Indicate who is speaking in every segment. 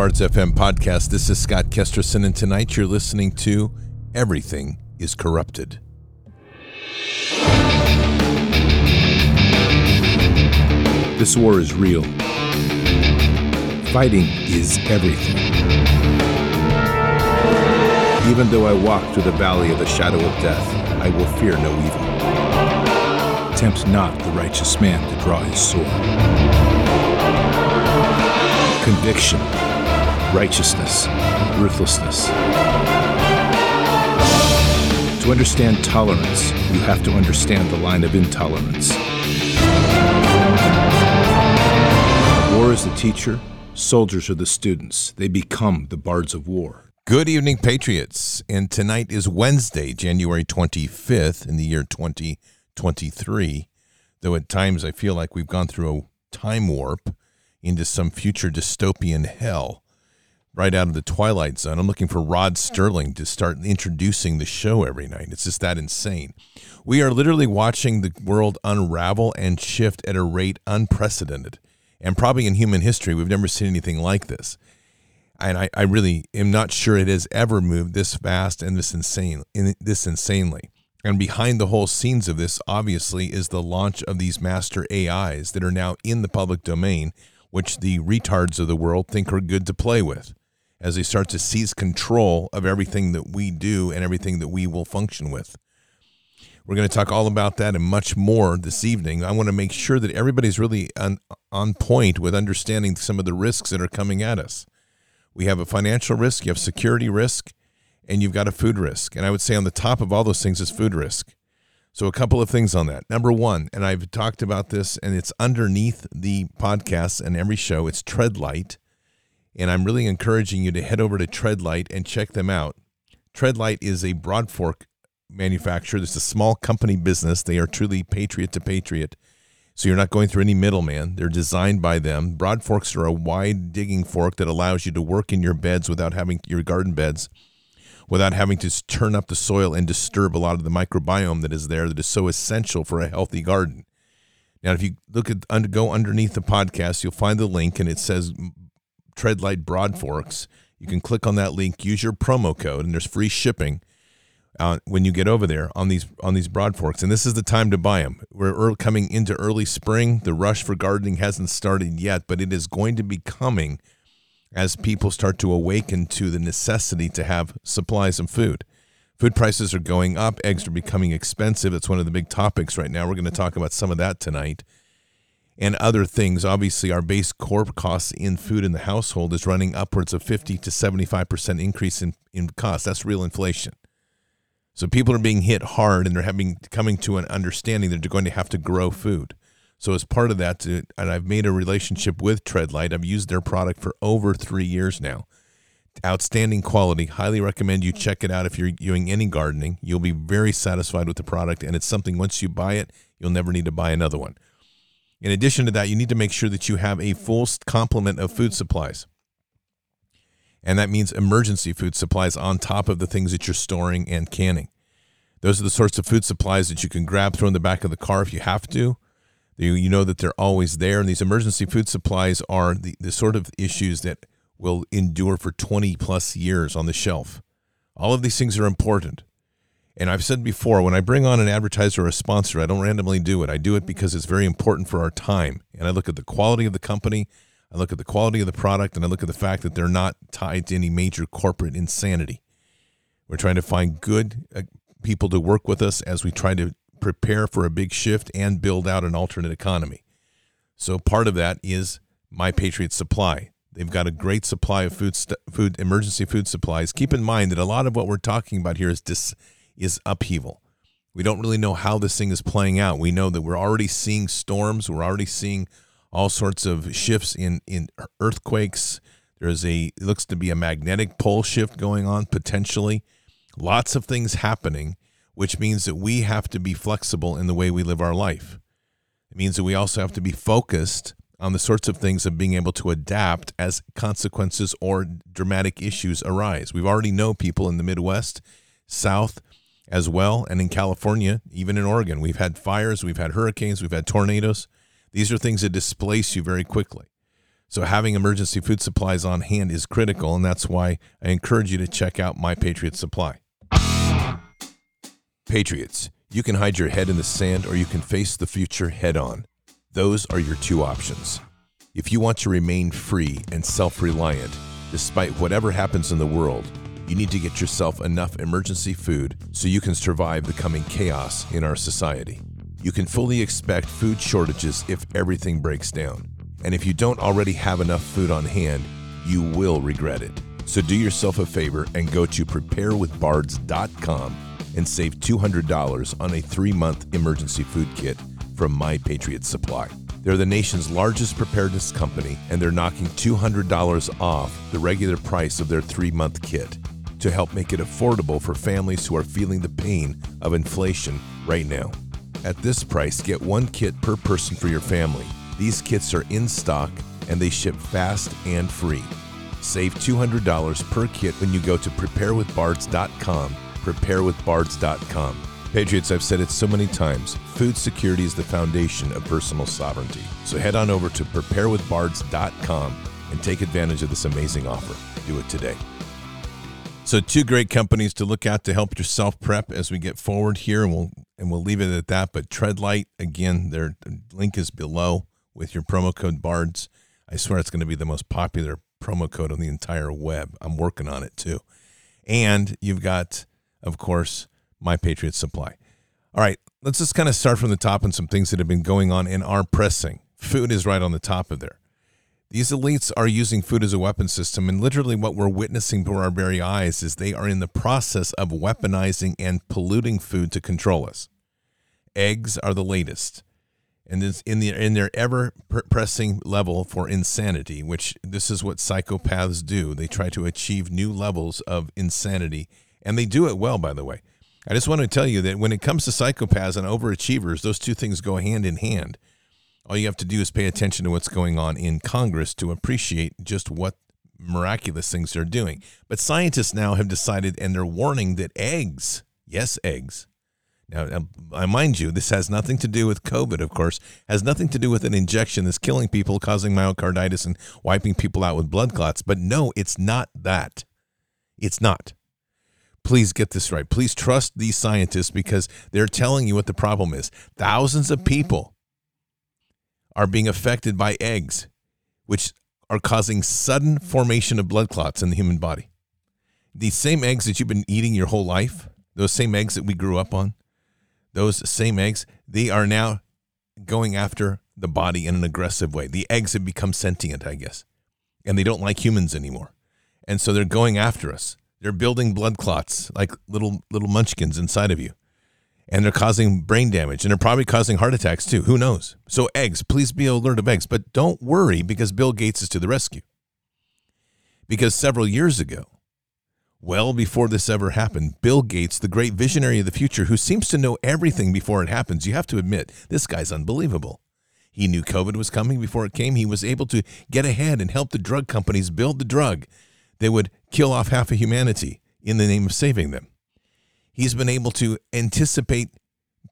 Speaker 1: Bards FM podcast. This is Scott Kesterson, and tonight you're listening to Everything is Corrupted. This war is real. Fighting is everything. Even though I walk through the valley of the shadow of death, I will fear no evil. Tempt not the righteous man to draw his sword. Conviction, righteousness, ruthlessness. To understand tolerance, you have to understand the line of intolerance. War is the teacher, soldiers are the students. They become the bards of war. Good evening, Patriots. And tonight is Wednesday, January 25th in the year 2023. Though at times I feel like we've gone through a time warp into some future dystopian hell right out of the Twilight Zone. I'm looking for Rod Sterling to start introducing the show every night. It's just that insane. We are literally watching the world unravel and shift at a rate unprecedented and probably in human history, we've never seen anything like this. And I, I really am not sure it has ever moved this fast and this insane, in this insanely. And behind the whole scenes of this, obviously, is the launch of these master AIs that are now in the public domain, which the retards of the world think are good to play with as they start to seize control of everything that we do and everything that we will function with. We're going to talk all about that and much more this evening. I want to make sure that everybody's really on, on point with understanding some of the risks that are coming at us. We have a financial risk, you have security risk, and you've got a food risk. And I would say on the top of all those things is food risk. So, a couple of things on that. Number one, and I've talked about this, and it's underneath the podcast and every show, it's Treadlight. And I'm really encouraging you to head over to Treadlight and check them out. Treadlight is a broad fork manufacturer. It's a small company business. They are truly patriot to patriot. So you're not going through any middleman. They're designed by them. Broad forks are a wide digging fork that allows you to work in your beds without having your garden beds, without having to turn up the soil and disturb a lot of the microbiome that is there that is so essential for a healthy garden. Now, if you look at go underneath the podcast, you'll find the link and it says Treadlight Broad Forks. You can click on that link, use your promo code, and there's free shipping uh, when you get over there on these on these broad forks, and this is the time to buy them. We're early, coming into early spring. The rush for gardening hasn't started yet, but it is going to be coming as people start to awaken to the necessity to have supplies of food. Food prices are going up. Eggs are becoming expensive. It's one of the big topics right now. We're going to talk about some of that tonight and other things. Obviously, our base core costs in food in the household is running upwards of 50 to 75% increase in, in cost. That's real inflation. So people are being hit hard and they're having coming to an understanding that they're going to have to grow food. So as part of that, and I've made a relationship with Treadlight. I've used their product for over three years now. Outstanding quality. Highly recommend you check it out if you're doing any gardening. You'll be very satisfied with the product, and it's something once you buy it, you'll never need to buy another one. In addition to that, you need to make sure that you have a full complement of food supplies. And that means emergency food supplies on top of the things that you're storing and canning. Those are the sorts of food supplies that you can grab, throw in the back of the car if you have to. You, you know that they're always there. And these emergency food supplies are the, the sort of issues that will endure for 20 plus years on the shelf. All of these things are important. And I've said before, when I bring on an advertiser or a sponsor, I don't randomly do it. I do it because it's very important for our time. And I look at the quality of the company I look at the quality of the product and I look at the fact that they're not tied to any major corporate insanity. We're trying to find good uh, people to work with us as we try to prepare for a big shift and build out an alternate economy. So part of that is My Patriot Supply. They've got a great supply of food, st- food, emergency food supplies. Keep in mind that a lot of what we're talking about here is dis- is upheaval. We don't really know how this thing is playing out. We know that we're already seeing storms. We're already seeing all sorts of shifts in in earthquakes. There's a looks to be a magnetic pole shift going on potentially. Lots of things happening, which means that we have to be flexible in the way we live our life. It means that we also have to be focused on the sorts of things of being able to adapt as consequences or dramatic issues arise. We've already know people in the Midwest, South as well, and in California, even in Oregon. We've had fires, we've had hurricanes, we've had tornadoes. These are things that displace you very quickly. So having emergency food supplies on hand is critical, and that's why I encourage you to check out My Patriot Supply. Patriots, you can hide your head in the sand or you can face the future head on. Those are your two options. If you want to remain free and self reliant, despite whatever happens in the world, you need to get yourself enough emergency food so you can survive the coming chaos in our society. You can fully expect food shortages if everything breaks down. And if you don't already have enough food on hand, you will regret it. So do yourself a favor and go to preparewithbards.com and save $200 on a three month emergency food kit from My Patriot Supply. They're the nation's largest preparedness company, and they're knocking $200 off the regular price of their three month kit to help make it affordable for families who are feeling the pain of inflation right now. At this price, get one kit per person for your family these kits are in stock and they ship fast and free. Save $200 per kit when you go to preparewithbards.com. Preparewithbards.com. Patriots, I've said it so many times food security is the foundation of personal sovereignty. So head on over to preparewithbards.com and take advantage of this amazing offer. Do it today. So, two great companies to look at to help yourself prep as we get forward here, and we'll and we'll leave it at that. But Treadlight again, their link is below with your promo code BARDS. I swear it's going to be the most popular promo code on the entire web. I'm working on it too. And you've got, of course, My Patriot Supply. All right, let's just kind of start from the top and some things that have been going on and are pressing. Food is right on the top of there. These elites are using food as a weapon system, and literally what we're witnessing before our very eyes is they are in the process of weaponizing and polluting food to control us. Eggs are the latest and in the in their ever pressing level for insanity, which this is what psychopaths do. They try to achieve new levels of insanity, and they do it well, by the way. I just want to tell you that when it comes to psychopaths and overachievers, those two things go hand in hand. All you have to do is pay attention to what's going on in Congress to appreciate just what miraculous things they're doing. But scientists now have decided, and they're warning that eggs, yes, eggs, now, I mind you, this has nothing to do with COVID, of course, has nothing to do with an injection that's killing people, causing myocarditis, and wiping people out with blood clots. But no, it's not that. It's not. Please get this right. Please trust these scientists because they're telling you what the problem is. Thousands of people are being affected by eggs, which are causing sudden formation of blood clots in the human body. These same eggs that you've been eating your whole life, those same eggs that we grew up on, those same eggs, they are now going after the body in an aggressive way. The eggs have become sentient, I guess, and they don't like humans anymore. And so they're going after us. They're building blood clots like little little munchkins inside of you. And they're causing brain damage and they're probably causing heart attacks too. Who knows? So eggs, please be alert of eggs, but don't worry because Bill Gates is to the rescue. Because several years ago, well before this ever happened, Bill Gates, the great visionary of the future who seems to know everything before it happens, you have to admit, this guy's unbelievable. He knew COVID was coming before it came. He was able to get ahead and help the drug companies build the drug that would kill off half of humanity in the name of saving them. He's been able to anticipate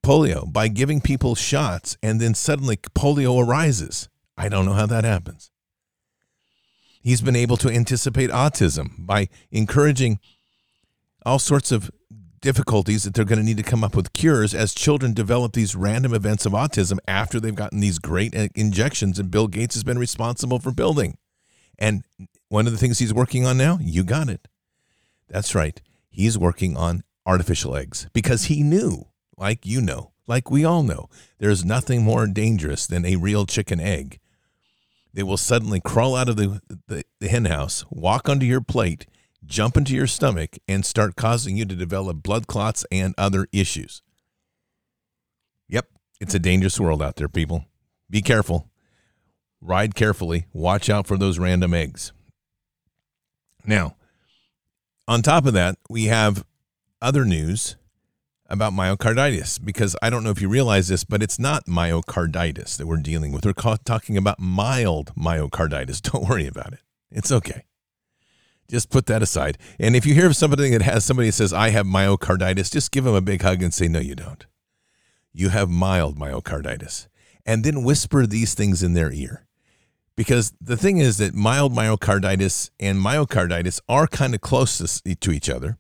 Speaker 1: polio by giving people shots, and then suddenly polio arises. I don't know how that happens. He's been able to anticipate autism by encouraging all sorts of difficulties that they're going to need to come up with cures as children develop these random events of autism after they've gotten these great uh, injections and Bill Gates has been responsible for building. And one of the things he's working on now, you got it. That's right. He's working on artificial eggs because he knew, like you know, like we all know, there's nothing more dangerous than a real chicken egg they will suddenly crawl out of the, the, the hen house, walk onto your plate, jump into your stomach, and start causing you to develop blood clots and other issues. Yep, it's a dangerous world out there, people. Be careful. Ride carefully. Watch out for those random eggs. Now, on top of that, we have other news about myocarditis because I don't know if you realize this, but it's not myocarditis that we're dealing with. We're talking about mild myocarditis. Don't worry about it. It's okay. Just put that aside. And if you hear of somebody that has somebody that says, I have myocarditis, just give them a big hug and say, No, you don't. You have mild myocarditis. And then whisper these things in their ear. Because the thing is that mild myocarditis and myocarditis are kind of close to each other.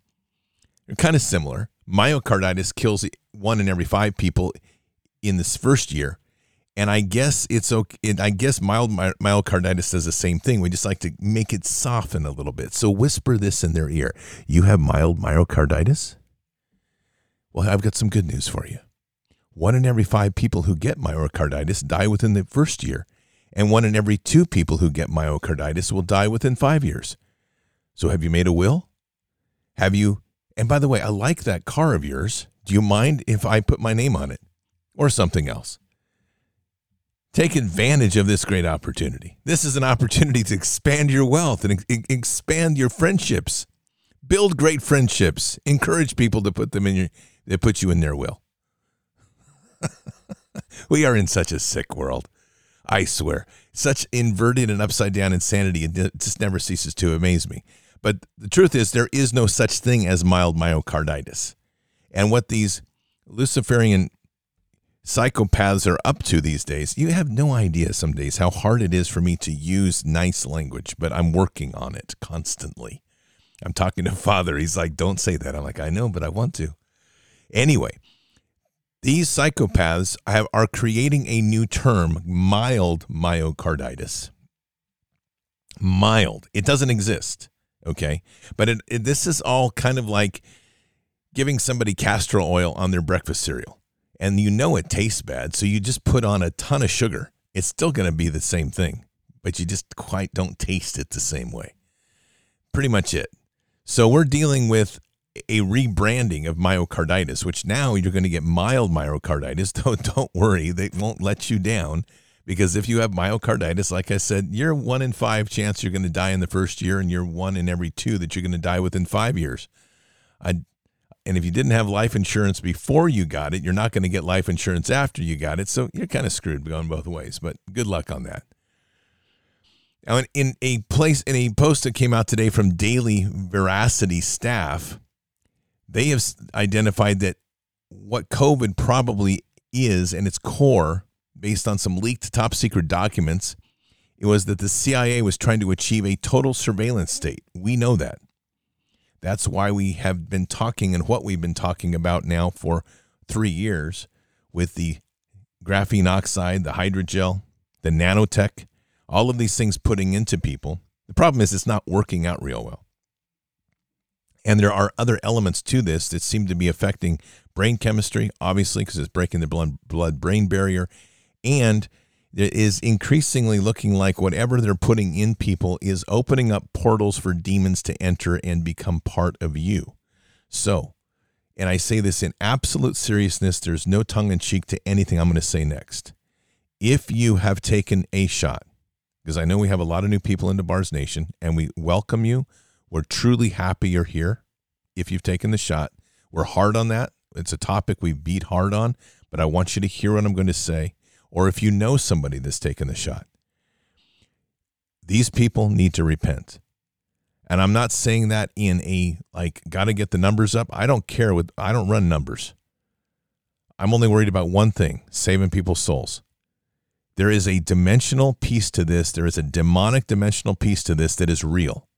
Speaker 1: Kind of similar. Myocarditis kills one in every five people in this first year. And I guess it's okay. I guess mild myocarditis does the same thing. We just like to make it soften a little bit. So whisper this in their ear. You have mild myocarditis? Well, I've got some good news for you. One in every five people who get myocarditis die within the first year, and one in every two people who get myocarditis will die within five years. So have you made a will? Have you? And by the way, I like that car of yours. Do you mind if I put my name on it or something else? Take advantage of this great opportunity. This is an opportunity to expand your wealth and expand your friendships. Build great friendships. Encourage people to put them in your that put you in their will. we are in such a sick world. I swear. Such inverted and upside down insanity. And it just never ceases to amaze me. But the truth is, there is no such thing as mild myocarditis. And what these Luciferian psychopaths are up to these days, you have no idea some days how hard it is for me to use nice language, but I'm working on it constantly. I'm talking to Father. He's like, don't say that. I'm like, I know, but I want to. Anyway, these psychopaths have, are creating a new term, mild myocarditis. Mild. It doesn't exist. Okay. But it, it, this is all kind of like giving somebody castor oil on their breakfast cereal. And you know it tastes bad. So you just put on a ton of sugar. It's still going to be the same thing, but you just quite don't taste it the same way. Pretty much it. So we're dealing with a rebranding of myocarditis, which now you're going to get mild myocarditis. Don't don't worry, they won't let you down because if you have myocarditis, like I said, you're one in five chance you're going to die in the first year, and you're one in every two that you're going to die within five years. I, and if you didn't have life insurance before you got it, you're not going to get life insurance after you got it. So you're kind of screwed going both ways. But good luck on that. Now, in a place in a post that came out today from Daily Veracity staff, they have identified that what COVID probably is and its core, based on some leaked top secret documents, it was that the CIA was trying to achieve a total surveillance state. We know that. That's why we have been talking and what we've been talking about now for three years with the graphene oxide, the hydrogel, the nanotech, all of these things putting into people. The problem is it's not working out real well. And there are other elements to this that seem to be affecting brain chemistry, obviously, because it's breaking the blood brain barrier. And it is increasingly looking like whatever they're putting in people is opening up portals for demons to enter and become part of you. So, and I say this in absolute seriousness, there's no tongue in cheek to anything I'm going to say next. If you have taken a shot, because I know we have a lot of new people into Bards Nation and we welcome you. We're truly happy you're here. If you've taken the shot, we're hard on that. It's a topic we beat hard on, but I want you to hear what I'm going to say. Or if you know somebody that's taken the shot, these people need to repent. And I'm not saying that in a like, got to get the numbers up. I don't care with, I don't run numbers. I'm only worried about one thing saving people's souls. There is a dimensional piece to this. There is a demonic dimensional piece to this that is real.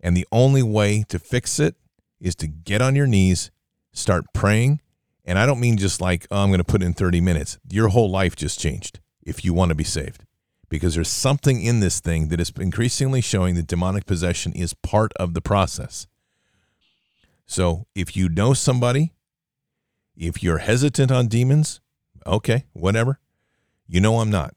Speaker 1: And the only way to fix it is to get on your knees, start praying. And I don't mean just like, oh, I'm going to put in 30 minutes. Your whole life just changed if you want to be saved. Because there's something in this thing that is increasingly showing that demonic possession is part of the process. So if you know somebody, if you're hesitant on demons, okay, whatever. You know I'm not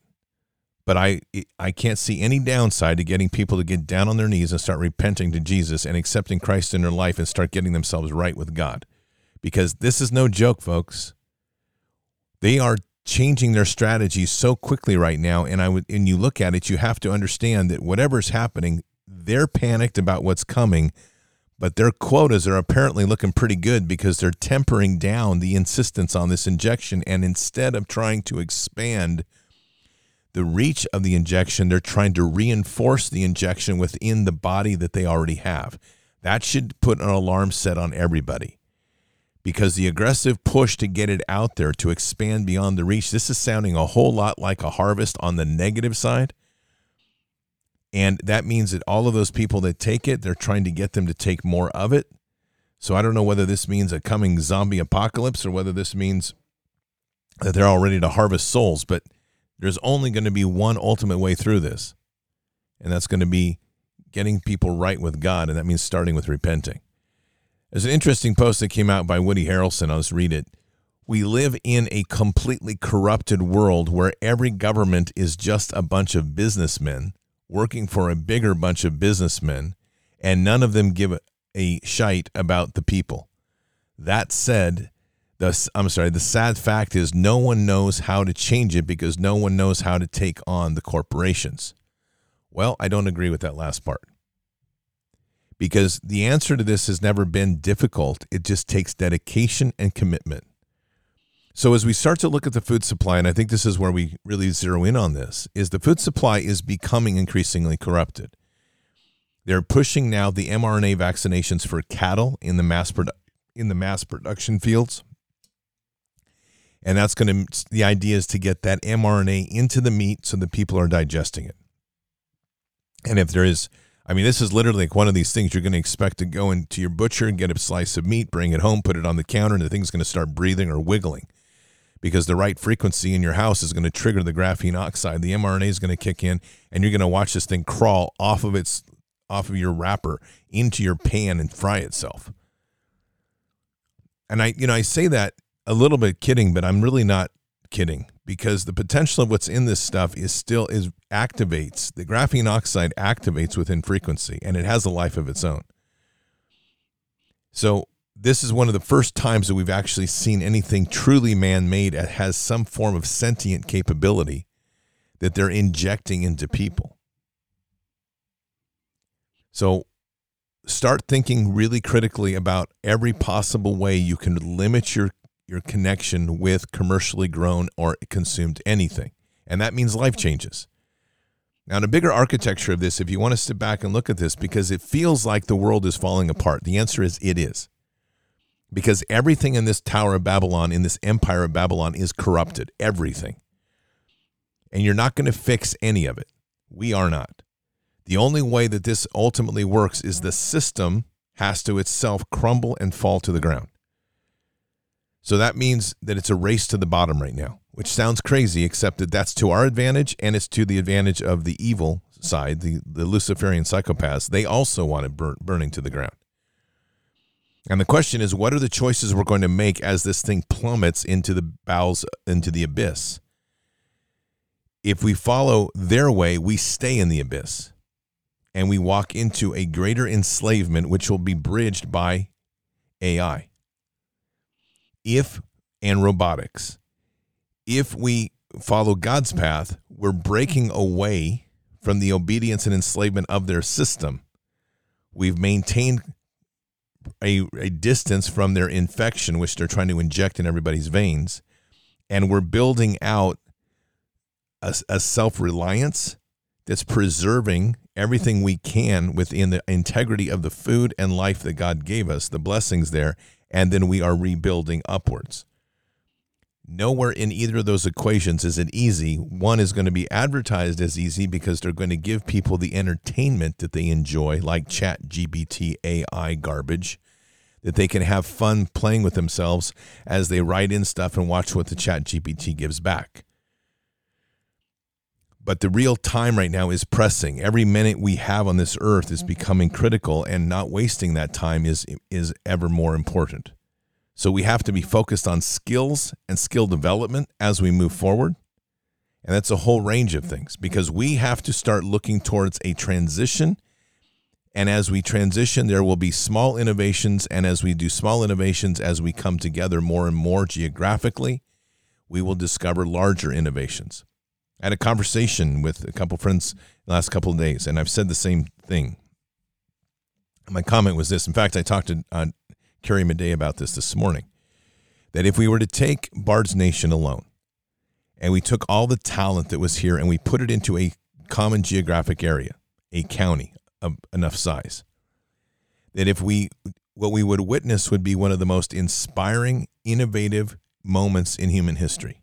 Speaker 1: but I I can't see any downside to getting people to get down on their knees and start repenting to Jesus and accepting Christ in their life and start getting themselves right with God. Because this is no joke, folks. They are changing their strategies so quickly right now and I would and you look at it you have to understand that whatever's happening they're panicked about what's coming but their quotas are apparently looking pretty good because they're tempering down the insistence on this injection and instead of trying to expand the reach of the injection, they're trying to reinforce the injection within the body that they already have. That should put an alarm set on everybody because the aggressive push to get it out there to expand beyond the reach, this is sounding a whole lot like a harvest on the negative side. And that means that all of those people that take it, they're trying to get them to take more of it. So I don't know whether this means a coming zombie apocalypse or whether this means that they're all ready to harvest souls. But there's only going to be one ultimate way through this, and that's going to be getting people right with God, and that means starting with repenting. There's an interesting post that came out by Woody Harrelson. I'll just read it. We live in a completely corrupted world where every government is just a bunch of businessmen working for a bigger bunch of businessmen, and none of them give a shite about the people. That said, the I'm sorry, the sad fact is no one knows how to change it because no one knows how to take on the corporations. Well, I don't agree with that last part. Because the answer to this has never been difficult. It just takes dedication and commitment. So as we start to look at the food supply, and I think this is where we really zero in on this, is the food supply is becoming increasingly corrupted. They're pushing now the mRNA vaccinations for cattle in the mass produ- in the mass production fields. And that's going to the idea is to get that mRNA into the meat so that people are digesting it. And if there is I mean, this is literally like one of these things you're going to expect to go into your butcher and get a slice of meat, bring it home, put it on the counter, and the thing's going to start breathing or wiggling because the right frequency in your house is going to trigger the graphene oxide. The mRNA is going to kick in, and you're going to watch this thing crawl off of its off of your wrapper into your pan and fry itself. And I, you know, I say that a little bit kidding, but I'm really not kidding because the potential of what's in this stuff is still is activates the graphene oxide activates within frequency and it has a life of its own. So this is one of the first times that we've actually seen anything truly man-made that has some form of sentient capability that they're injecting into mm-hmm. people. So start thinking really critically about every possible way you can limit your your connection with commercially grown or consumed anything. And that means life changes. Now, in a bigger architecture of this, if you want to sit back and look at this, because it feels like the world is falling apart, the answer is it is because everything in this Tower of Babylon, in this Empire of Babylon, is corrupted. Everything. And you're not going to fix any of it. We are not. The only way that this ultimately works is the system has to itself crumble and fall to the ground. So that means that it's a race to the bottom right now, which sounds crazy, except that that's to our advantage and it's to the advantage of the evil side, the, the Luciferian psychopaths. They also want it burn, burning to the ground. And the question is, what are the choices we're going to make as this thing plummets into the bowels, into the abyss? If we follow their way, we stay in the abyss and we walk into a greater enslavement, which will be bridged by AI. If, and robotics, if we follow God's path, we're breaking away from the obedience and enslavement of their system. We've maintained a, a distance from their infection, which they're trying to inject in everybody's veins. And we're building out a, a self reliance that's preserving everything we can within the integrity of the food and life that God gave us, the blessings there, and then we are rebuilding upwards. Nowhere in either of those equations is it easy. One is going to be advertised as easy because they're going to give people the entertainment that they enjoy, like Chat GPT AI garbage, that they can have fun playing with themselves as they write in stuff and watch what the Chat GPT gives back. But the real time right now is pressing. Every minute we have on this earth is mm-hmm. becoming critical, and not wasting that time is is ever more important. So we have to be focused on skills and skill development as we move forward. And that's a whole range of things mm-hmm. because we have to start looking towards a transition. And as we transition, there will be small innovations. And as we do small innovations, as we come together more and more geographically, we will discover larger innovations. I had a conversation with a couple friends last couple of days, and I've said the same thing. My comment was this. In fact, I talked to uh, Carrie Madej about this this morning that if we were to take Bard's Nation alone and we took all the talent that was here and we put it into a common geographic area, a county of enough size, that if we, what we would witness would be one of the most inspiring, innovative moments in human history.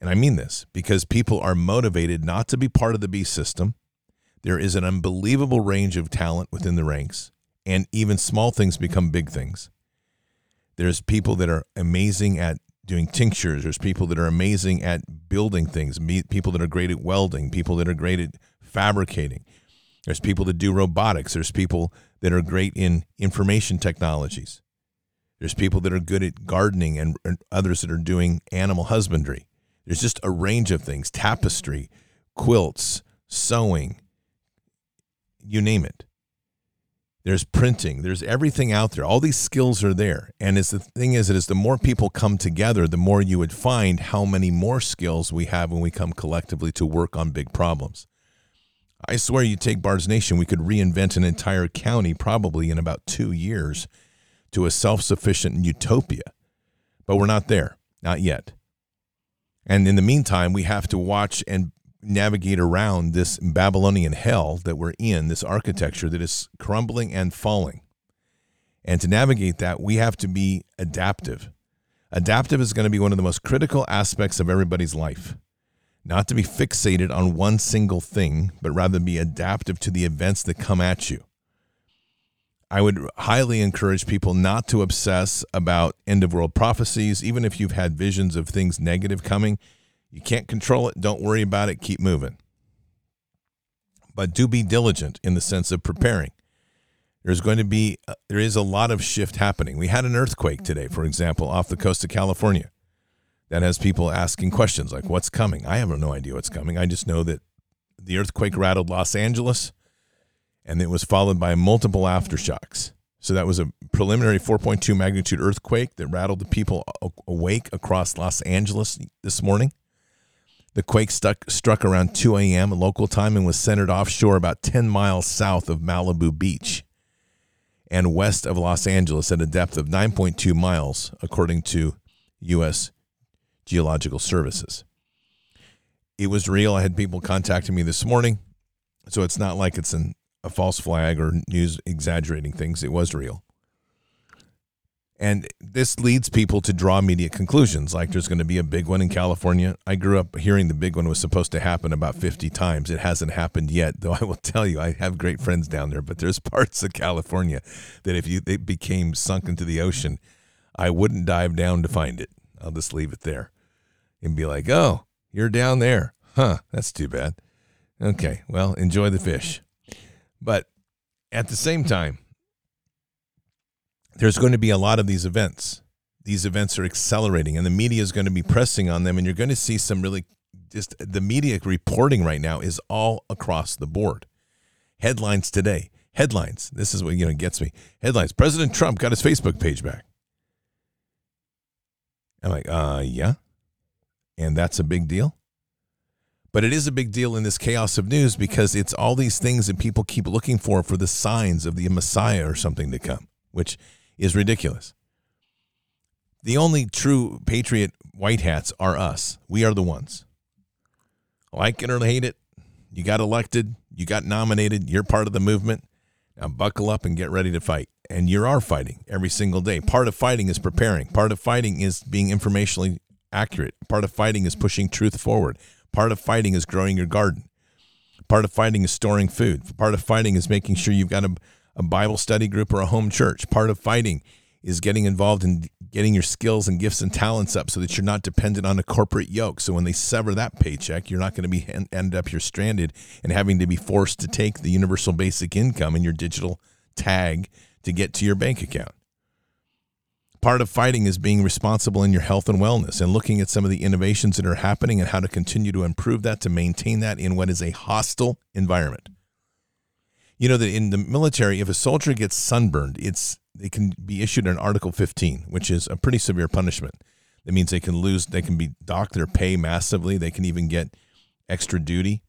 Speaker 1: And I mean this because people are motivated not to be part of the beast system. There is an unbelievable range of talent within the ranks, and even small things become big things. There's people that are amazing at doing tinctures. There's people that are amazing at building things, people that are great at welding, people that are great at fabricating. There's people that do robotics. There's people that are great in information technologies. There's people that are good at gardening and, and others that are doing animal husbandry. There's just a range of things tapestry, quilts, sewing, you name it. There's printing, there's everything out there. All these skills are there. And as the thing is, it is the more people come together, the more you would find how many more skills we have when we come collectively to work on big problems. I swear you take Bards Nation, we could reinvent an entire county probably in about two years to a self sufficient utopia. But we're not there, not yet. And in the meantime, we have to watch and navigate around this Babylonian hell that we're in, this architecture that is crumbling and falling. And to navigate that, we have to be adaptive. Adaptive is going to be one of the most critical aspects of everybody's life. Not to be fixated on one single thing, but rather be adaptive to the events that come at you. I would highly encourage people not to obsess about end of world prophecies, even if you've had visions of things negative coming. You can't control it. Don't worry about it. Keep moving. But do be diligent in the sense of preparing. There's going to be, uh, there is a lot of shift happening. We had an earthquake today, for example, off the coast of California that has people asking questions like, what's coming? I have no idea what's coming. I just know that the earthquake rattled Los Angeles and it was followed by multiple aftershocks. So that was a preliminary 4.2 magnitude earthquake that rattled the people awake across Los Angeles this morning. The quake stuck, struck around 2 a.m. local time and was centered offshore about 10 miles south of Malibu Beach and west of Los Angeles at a depth of 9.2 miles, according to U.S. Geological Services. It was real. I had people contacting me this morning, so it's not like it's an a false flag or news exaggerating things. It was real. And this leads people to draw immediate conclusions, like there's going to be a big one in California. I grew up hearing the big one was supposed to happen about 50 times. It hasn't happened yet, though I will tell you, I have great friends down there, but there's parts of California that if you it became sunk into the ocean, I wouldn't dive down to find it. I'll just leave it there and be like, oh, you're down there. Huh, that's too bad. Okay, well, enjoy the fish. But at the same time, there's going to be a lot of these events. These events are accelerating, and the media is going to be pressing on them, and you're going to see some really just the media reporting right now is all across the board. Headlines today. Headlines. This is what you know gets me. Headlines. President Trump got his Facebook page back. I'm like, uh, yeah. And that's a big deal. But it is a big deal in this chaos of news because it's all these things that people keep looking for for the signs of the Messiah or something to come, which is ridiculous. The only true patriot white hats are us. We are the ones. Like it or hate it, you got elected, you got nominated, you're part of the movement. Now buckle up and get ready to fight. And you are fighting every single day. Part of fighting is preparing. Part of fighting is being informationally accurate. Part of fighting is pushing truth forward. Part of fighting is growing your garden. Part of fighting is storing food. Part of fighting is making sure you've got a, a Bible study group or a home church. Part of fighting is getting involved in getting your skills and gifts and talents up so that you're not dependent on a corporate yoke. So when they sever that paycheck, you're not going to be end up you're stranded and having to be forced to take the universal basic income and your digital tag to get to your bank account. Part of fighting is being responsible in your health and wellness and looking at some of the innovations that are happening and how to continue to improve that to maintain that in what is a hostile environment. You know that in the military, if a soldier gets sunburned, it's they can be issued an Article 15, which is a pretty severe punishment. That means they can lose, they can be docked their pay massively. They can even get extra duty,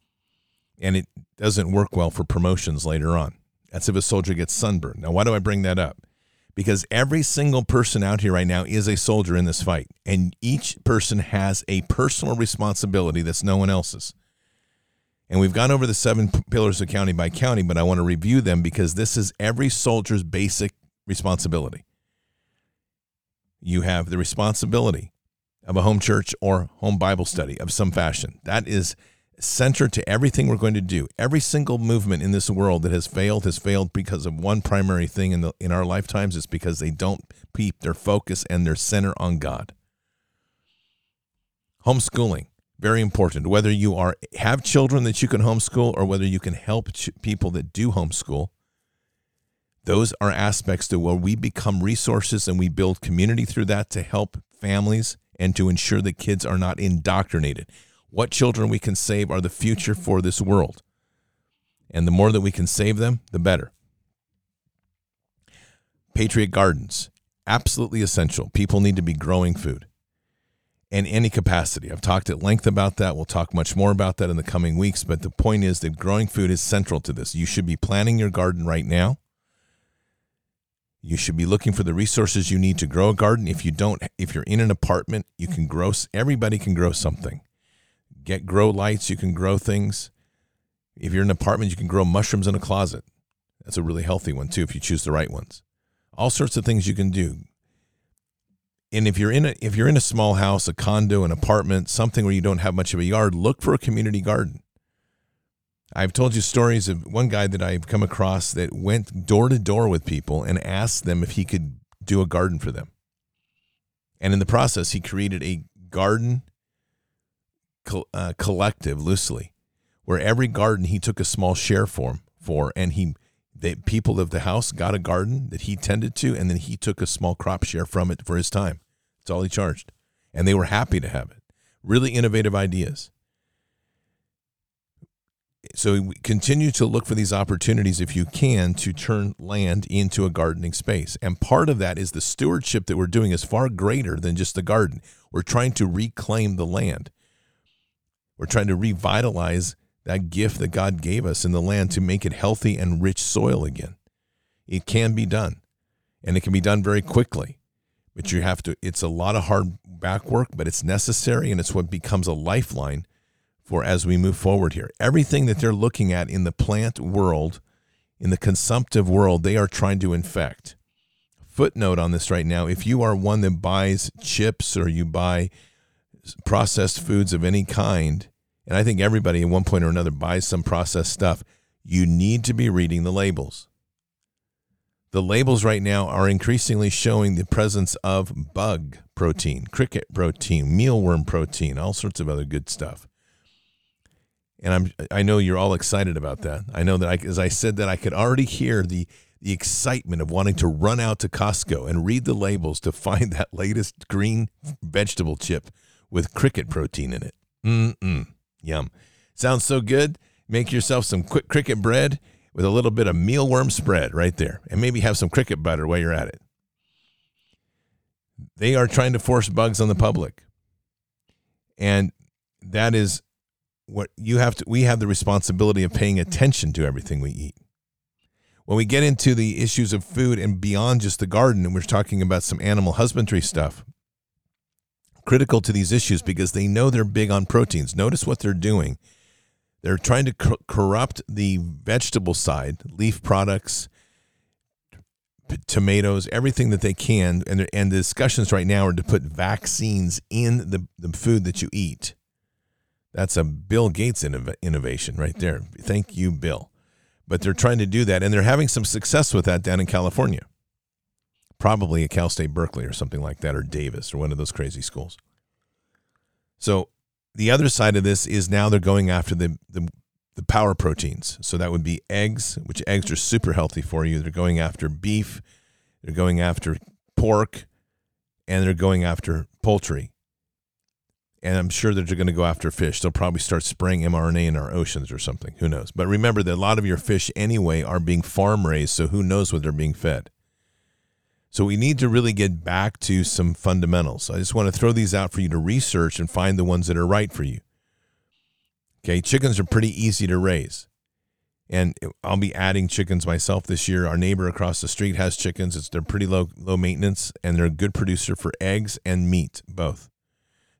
Speaker 1: and it doesn't work well for promotions later on. That's if a soldier gets sunburned. Now, why do I bring that up? Because every single person out here right now is a soldier in this fight, and each person has a personal responsibility that's no one else's. And we've gone over the seven pillars of county by county, but I want to review them because this is every soldier's basic responsibility. You have the responsibility of a home church or home Bible study of some fashion. That is center to everything we're going to do. Every single movement in this world that has failed has failed because of one primary thing in the in our lifetimes. It's because they don't keep their focus and their center on God. Homeschooling, very important. Whether you are have children that you can homeschool or whether you can help ch- people that do homeschool, those are aspects to where we become resources and we build community through that to help families and to ensure that kids are not indoctrinated. What children we can save are the future for this world. And the more that we can save them, the better. Patriot Gardens, absolutely essential. People need to be growing food in any capacity. I've talked at length about that. We'll talk much more about that in the coming weeks. But the point is that growing food is central to this. You should be planning your garden right now. You should be looking for the resources you need to grow a garden. If you don't, if you're in an apartment, you can grow, everybody can grow something. Get grow lights, you can grow things. If you're in an apartment, you can grow mushrooms in a closet. That's a really healthy one too, if you choose the right ones. All sorts of things you can do. And if you're in a if you're in a small house, a condo, an apartment, something where you don't have much of a yard, look for a community garden. I've told you stories of one guy that I've come across that went door to door with people and asked them if he could do a garden for them. And in the process, he created a garden uh, collective loosely, where every garden he took a small share for, for and he the people of the house got a garden that he tended to, and then he took a small crop share from it for his time. That's all he charged. And they were happy to have it. Really innovative ideas so continue to look for these opportunities if you can to turn land into a gardening space and part of that is the stewardship that we're doing is far greater than just the garden we're trying to reclaim the land we're trying to revitalize that gift that god gave us in the land to make it healthy and rich soil again it can be done and it can be done very quickly but you have to it's a lot of hard back work but it's necessary and it's what becomes a lifeline for as we move forward here. Everything that they're looking at in the plant world, in the consumptive world, they are trying to infect. Footnote on this right now if you are one that buys chips or you buy processed foods of any kind, and I think everybody at one point or another buys some processed stuff, you need to be reading the labels. The labels right now are increasingly showing the presence of bug protein, cricket protein, mealworm protein, all sorts of other good stuff and I'm I know you're all excited about that. I know that I, as I said that I could already hear the the excitement of wanting to run out to Costco and read the labels to find that latest green vegetable chip with cricket protein in it. Mm-mm. Yum. Sounds so good. Make yourself some quick cricket bread with a little bit of mealworm spread right there and maybe have some cricket butter while you're at it. They are trying to force bugs on the public. And that is what you have to we have the responsibility of paying attention to everything we eat when we get into the issues of food and beyond just the garden and we're talking about some animal husbandry stuff critical to these issues because they know they're big on proteins notice what they're doing they're trying to cor- corrupt the vegetable side leaf products p- tomatoes everything that they can and and the discussions right now are to put vaccines in the, the food that you eat that's a Bill Gates innov- innovation right there. Thank you, Bill. But they're trying to do that, and they're having some success with that down in California. Probably at Cal State Berkeley or something like that, or Davis or one of those crazy schools. So the other side of this is now they're going after the, the, the power proteins. So that would be eggs, which eggs are super healthy for you. They're going after beef, they're going after pork, and they're going after poultry and I'm sure that they're going to go after fish. They'll probably start spraying mRNA in our oceans or something. Who knows? But remember that a lot of your fish anyway are being farm raised, so who knows what they're being fed. So we need to really get back to some fundamentals. I just want to throw these out for you to research and find the ones that are right for you. Okay, chickens are pretty easy to raise. And I'll be adding chickens myself this year. Our neighbor across the street has chickens. It's they're pretty low low maintenance and they're a good producer for eggs and meat both.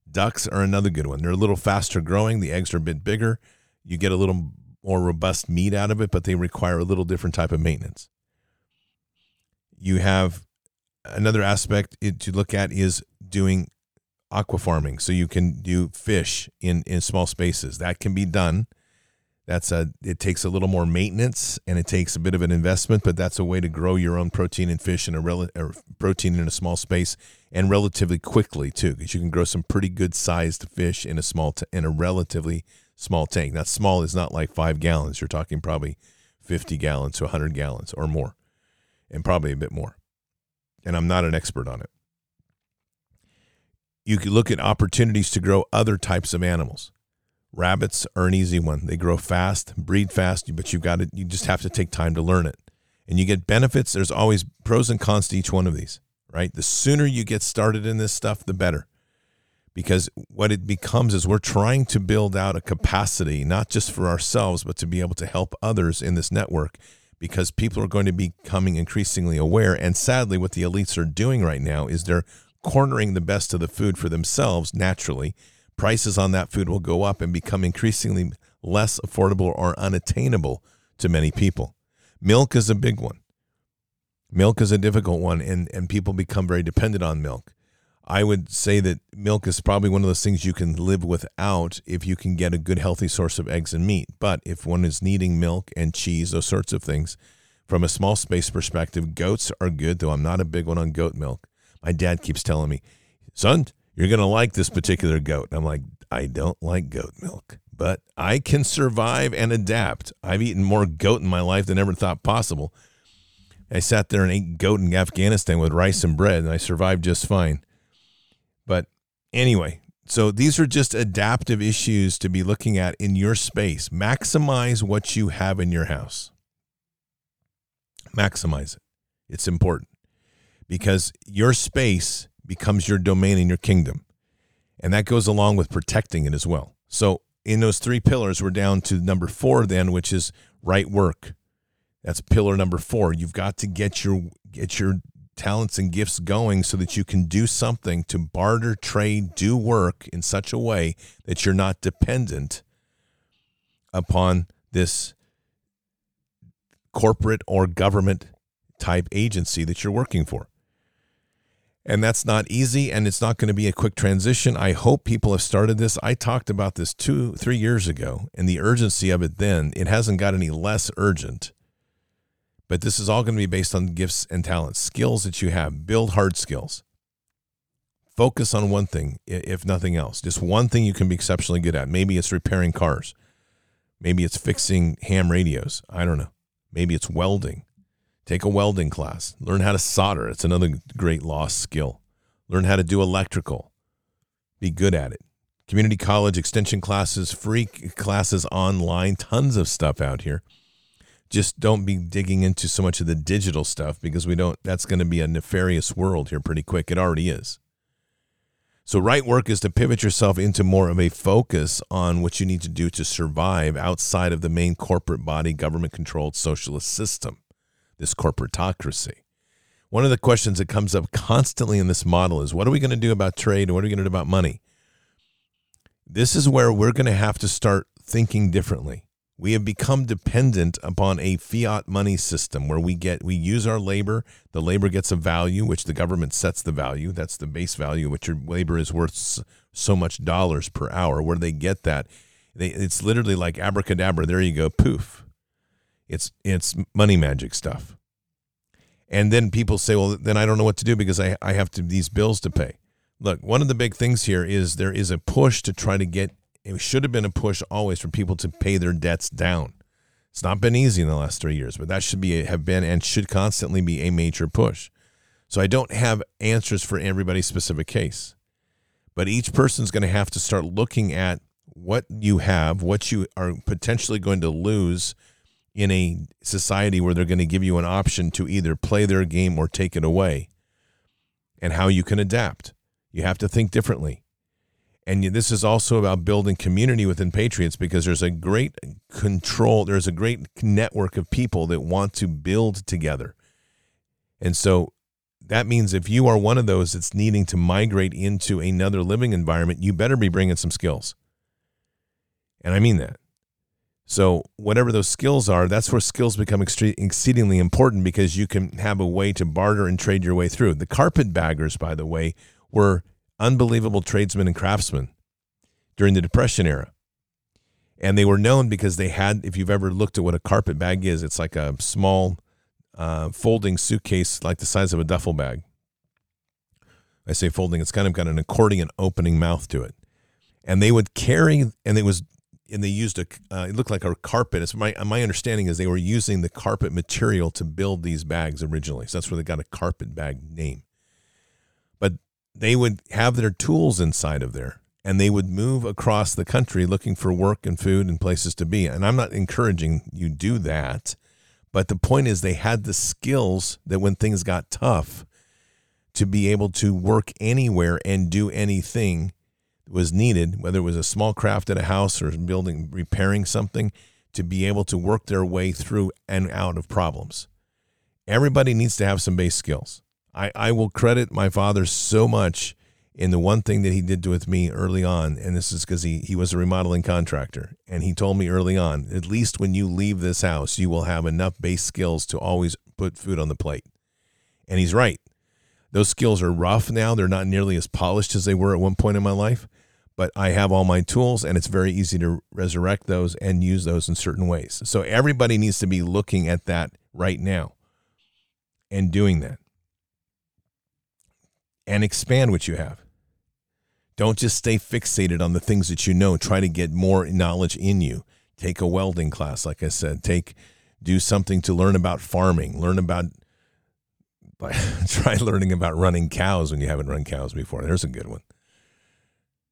Speaker 1: Ducks are another good one. They're a little faster growing. The eggs are a bit bigger. You get a little more robust meat out of it, but they require a little different type of maintenance. You have another aspect to look at is doing aqua farming, so you can do fish in in small spaces. That can be done. That's a it takes a little more maintenance and it takes a bit of an investment, but that's a way to grow your own protein and fish in a rel- protein in a small space and relatively quickly too, because you can grow some pretty good sized fish in a small t- in a relatively small tank. Now, small is not like five gallons. You're talking probably 50 gallons to 100 gallons or more, and probably a bit more. And I'm not an expert on it. You could look at opportunities to grow other types of animals. Rabbits are an easy one. They grow fast, breed fast, but you've got to, you just have to take time to learn it. And you get benefits. There's always pros and cons to each one of these, right? The sooner you get started in this stuff, the better. Because what it becomes is we're trying to build out a capacity, not just for ourselves, but to be able to help others in this network because people are going to be becoming increasingly aware. And sadly, what the elites are doing right now is they're cornering the best of the food for themselves naturally prices on that food will go up and become increasingly less affordable or unattainable to many people. Milk is a big one. Milk is a difficult one, and, and people become very dependent on milk. I would say that milk is probably one of those things you can live without if you can get a good, healthy source of eggs and meat. But if one is needing milk and cheese, those sorts of things, from a small space perspective, goats are good, though I'm not a big one on goat milk. My dad keeps telling me, son, you're going to like this particular goat. I'm like, I don't like goat milk, but I can survive and adapt. I've eaten more goat in my life than ever thought possible. I sat there and ate goat in Afghanistan with rice and bread, and I survived just fine. Anyway, so these are just adaptive issues to be looking at in your space. Maximize what you have in your house. Maximize it. It's important because your space becomes your domain in your kingdom. And that goes along with protecting it as well. So, in those three pillars, we're down to number four, then, which is right work. That's pillar number four. You've got to get your get your talents and gifts going so that you can do something to barter, trade, do work in such a way that you're not dependent upon this corporate or government type agency that you're working for. And that's not easy and it's not going to be a quick transition. I hope people have started this. I talked about this two three years ago and the urgency of it then it hasn't got any less urgent but this is all going to be based on gifts and talents skills that you have build hard skills focus on one thing if nothing else just one thing you can be exceptionally good at maybe it's repairing cars maybe it's fixing ham radios i don't know maybe it's welding Take a welding class. Learn how to solder. It's another great lost skill. Learn how to do electrical. Be good at it. Community college extension classes, free classes online, tons of stuff out here. Just don't be digging into so much of the digital stuff because we don't, that's going to be a nefarious world here pretty quick. It already is. So, right work is to pivot yourself into more of a focus on what you need to do to survive outside of the main corporate body, government controlled socialist system this corporatocracy. One of the questions that comes up constantly in this model is what are we going to do about trade and what are we going to do about money? This is where we're going to have to start thinking differently. We have become dependent upon a fiat money system where we get we use our labor, the labor gets a value which the government sets the value, that's the base value which your labor is worth so much dollars per hour. Where they get that? They, it's literally like abracadabra, there you go, poof it's it's money magic stuff. And then people say, well, then I don't know what to do because I, I have to these bills to pay. Look, one of the big things here is there is a push to try to get it should have been a push always for people to pay their debts down. It's not been easy in the last three years, but that should be have been and should constantly be a major push. So I don't have answers for everybody's specific case, but each person's going to have to start looking at what you have, what you are potentially going to lose in a society where they're going to give you an option to either play their game or take it away and how you can adapt. You have to think differently. And this is also about building community within Patriots because there's a great control, there's a great network of people that want to build together. And so that means if you are one of those that's needing to migrate into another living environment, you better be bringing some skills. And I mean that. So, whatever those skills are, that's where skills become exceedingly important because you can have a way to barter and trade your way through. The carpetbaggers, by the way, were unbelievable tradesmen and craftsmen during the Depression era. And they were known because they had, if you've ever looked at what a carpet bag is, it's like a small uh, folding suitcase like the size of a duffel bag. I say folding, it's kind of got an accordion opening mouth to it. And they would carry, and it was, and they used a, uh, it looked like a carpet. It's my, my understanding is they were using the carpet material to build these bags originally. So that's where they got a carpet bag name. They would have their tools inside of there and they would move across the country looking for work and food and places to be. And I'm not encouraging you do that, but the point is they had the skills that when things got tough to be able to work anywhere and do anything that was needed, whether it was a small craft at a house or building repairing something, to be able to work their way through and out of problems. Everybody needs to have some base skills. I, I will credit my father so much in the one thing that he did with me early on, and this is because he, he was a remodeling contractor, and he told me early on, at least when you leave this house, you will have enough base skills to always put food on the plate. And he's right. Those skills are rough now. They're not nearly as polished as they were at one point in my life, but I have all my tools, and it's very easy to resurrect those and use those in certain ways. So everybody needs to be looking at that right now and doing that and expand what you have. Don't just stay fixated on the things that you know. Try to get more knowledge in you. Take a welding class, like I said. Take do something to learn about farming. Learn about try learning about running cows when you haven't run cows before. There's a good one.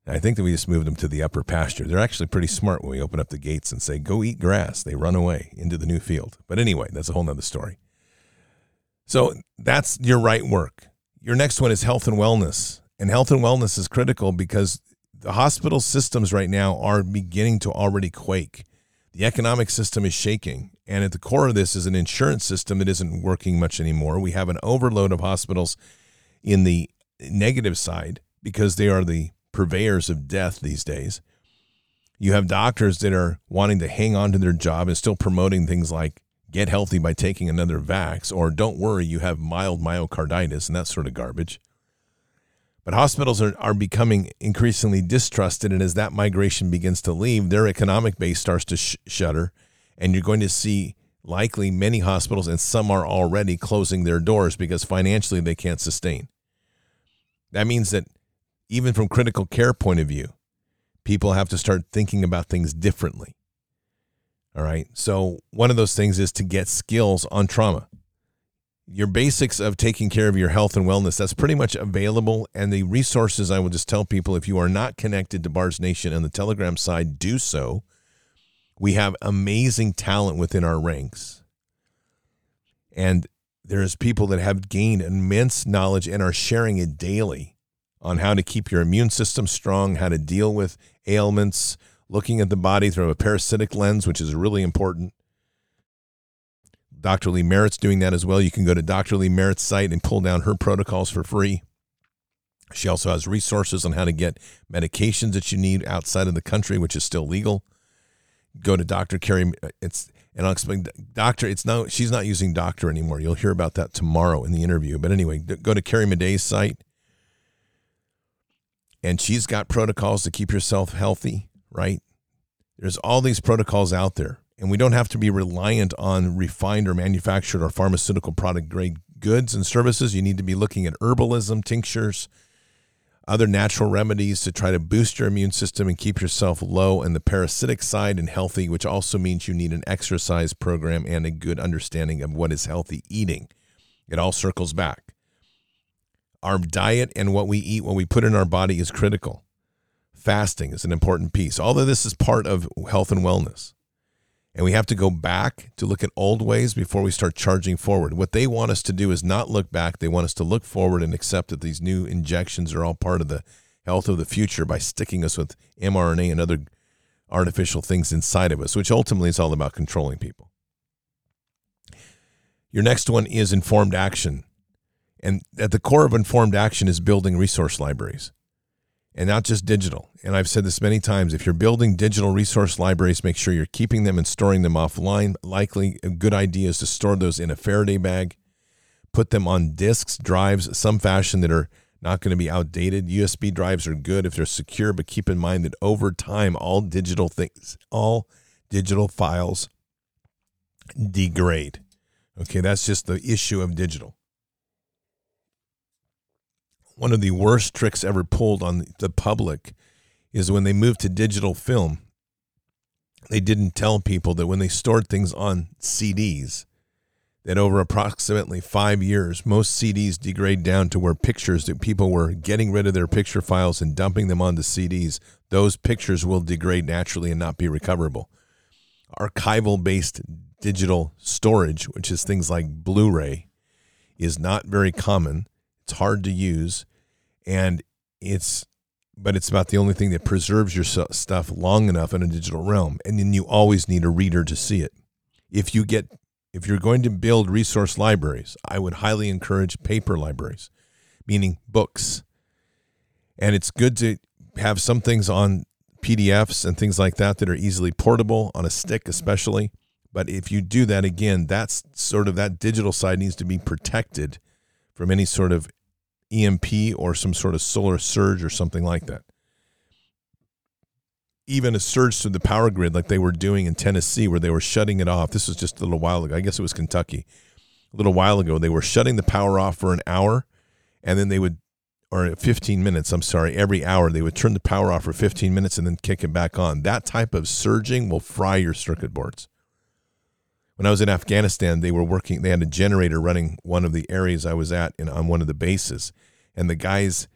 Speaker 1: I think that we just moved them to the upper pasture. They're actually pretty smart when we open up the gates and say, go eat grass. They run away into the new field. But anyway, that's a whole nother story. So that's your right work. Your next one is health and wellness. And health and wellness is critical because the hospital systems right now are beginning to already quake. The economic system is shaking. And at the core of this is an insurance system that isn't working much anymore. We have an overload of hospitals in the negative side because they are the purveyors of death these days. You have doctors that are wanting to hang on to their job and still promoting things like get healthy by taking another vax or don't worry, you have mild myocarditis and that sort of garbage. But hospitals are, are becoming increasingly distrusted. And as that migration begins to leave, their economic base starts to sh- shudder. And you're going to see likely many hospitals, and some are already closing their doors because financially they can't sustain. That means that even from critical care point of view, people have to start thinking about things differently. All right. So one of those things is to get skills on trauma. Your basics of taking care of your health and wellness that's pretty much available and the resources i will just tell people if you are not connected to Bards Nation and the telegram side do so. We have amazing talent within our ranks. And there's people that have gained immense knowledge and are sharing it daily on how to keep your immune system strong how to deal with ailments looking at the body through a parasitic lens which is really important Dr. Lee Merritt's doing that as well. You can go to Dr. Lee Merritt's site and pull down her protocols for free. She also has resources on how to get medications that you need outside of the country, which is still legal. Go to Dr. Carrie. It's and I'll explain. Doctor, it's no. She's not using doctor anymore. You'll hear about that tomorrow in the interview. But anyway, go to Carrie Madej's site, and she's got protocols to keep yourself healthy. Right? There's all these protocols out there and we don't have to be reliant on refined or manufactured or pharmaceutical product grade goods and services. You need to be looking at herbalism, tinctures, other natural remedies to try to boost your immune system and keep yourself low in the parasitic side and healthy, which also means you need an exercise program and a good understanding of what is healthy eating. It all circles back. Our diet and what we eat, what we put in our body is critical. Fasting is an important piece. Although this is part of health and wellness. And we have to go back to look at old ways before we start charging forward. What they want us to do is not look back. They want us to look forward and accept that these new injections are all part of the health of the future by sticking us with mRNA and other artificial things inside of us, which ultimately is all about controlling people. Your next one is informed action. And at the core of informed action is building resource libraries and not just digital. And I've said this many times if you're building digital resource libraries, make sure you're keeping them and storing them offline. Likely, a good idea is to store those in a Faraday bag, put them on disks, drives, some fashion that are not going to be outdated. USB drives are good if they're secure, but keep in mind that over time, all digital things, all digital files degrade. Okay, that's just the issue of digital. One of the worst tricks ever pulled on the public is when they moved to digital film. They didn't tell people that when they stored things on CDs, that over approximately five years, most CDs degrade down to where pictures that people were getting rid of their picture files and dumping them onto CDs, those pictures will degrade naturally and not be recoverable. Archival based digital storage, which is things like Blu ray, is not very common. It's hard to use. And it's, but it's about the only thing that preserves your stuff long enough in a digital realm. And then you always need a reader to see it. If you get if you're going to build resource libraries, I would highly encourage paper libraries, meaning books. And it's good to have some things on PDFs and things like that that are easily portable on a stick, especially. But if you do that again, that's sort of that digital side needs to be protected from any sort of EMP or some sort of solar surge or something like that even a surge to the power grid like they were doing in Tennessee, where they were shutting it off. This was just a little while ago. I guess it was Kentucky. A little while ago, they were shutting the power off for an hour, and then they would, or 15 minutes, I'm sorry, every hour, they would turn the power off for 15 minutes and then kick it back on. That type of surging will fry your circuit boards. When I was in Afghanistan, they were working, they had a generator running one of the areas I was at in, on one of the bases, and the guys